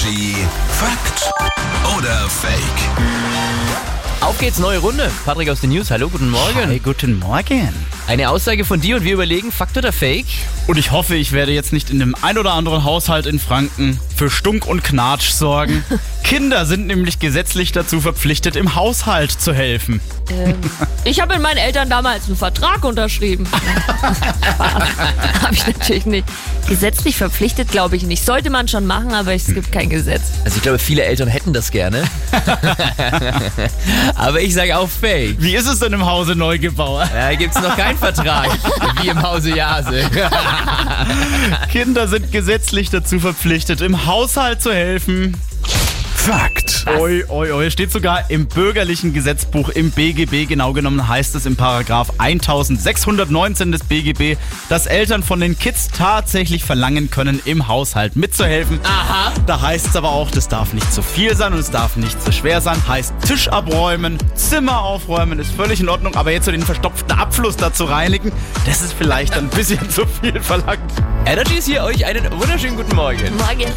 Energy Fakt oder Fake? Auf geht's, neue Runde. Patrick aus den News, hallo, guten Morgen. Hey, guten Morgen. Eine Aussage von dir und wir überlegen, Fakt oder Fake? Und ich hoffe, ich werde jetzt nicht in dem ein oder anderen Haushalt in Franken für Stunk und Knatsch sorgen. Kinder sind nämlich gesetzlich dazu verpflichtet, im Haushalt zu helfen. Ähm, ich habe mit meinen Eltern damals einen Vertrag unterschrieben. habe ich natürlich nicht. Gesetzlich verpflichtet, glaube ich nicht. Sollte man schon machen, aber es gibt kein Gesetz. Also ich glaube, viele Eltern hätten das gerne. Aber ich sage auch Fake. Wie ist es denn im Hause Neugebauer? Da gibt's noch keinen Vertrag, wie im Hause Jase. Kinder sind gesetzlich dazu verpflichtet, im Haushalt zu helfen. Fakt. Oi, oi, oi. Steht sogar im bürgerlichen Gesetzbuch im BGB. Genau genommen heißt es im Paragraph 1619 des BGB, dass Eltern von den Kids tatsächlich verlangen können, im Haushalt mitzuhelfen. Aha. Da heißt es aber auch, das darf nicht zu viel sein und es darf nicht zu schwer sein. Heißt Tisch abräumen, Zimmer aufräumen, ist völlig in Ordnung. Aber jetzt so den verstopften Abfluss dazu reinigen, das ist vielleicht ein bisschen zu viel verlangt. Energy ist hier euch einen wunderschönen guten Morgen. Morgen.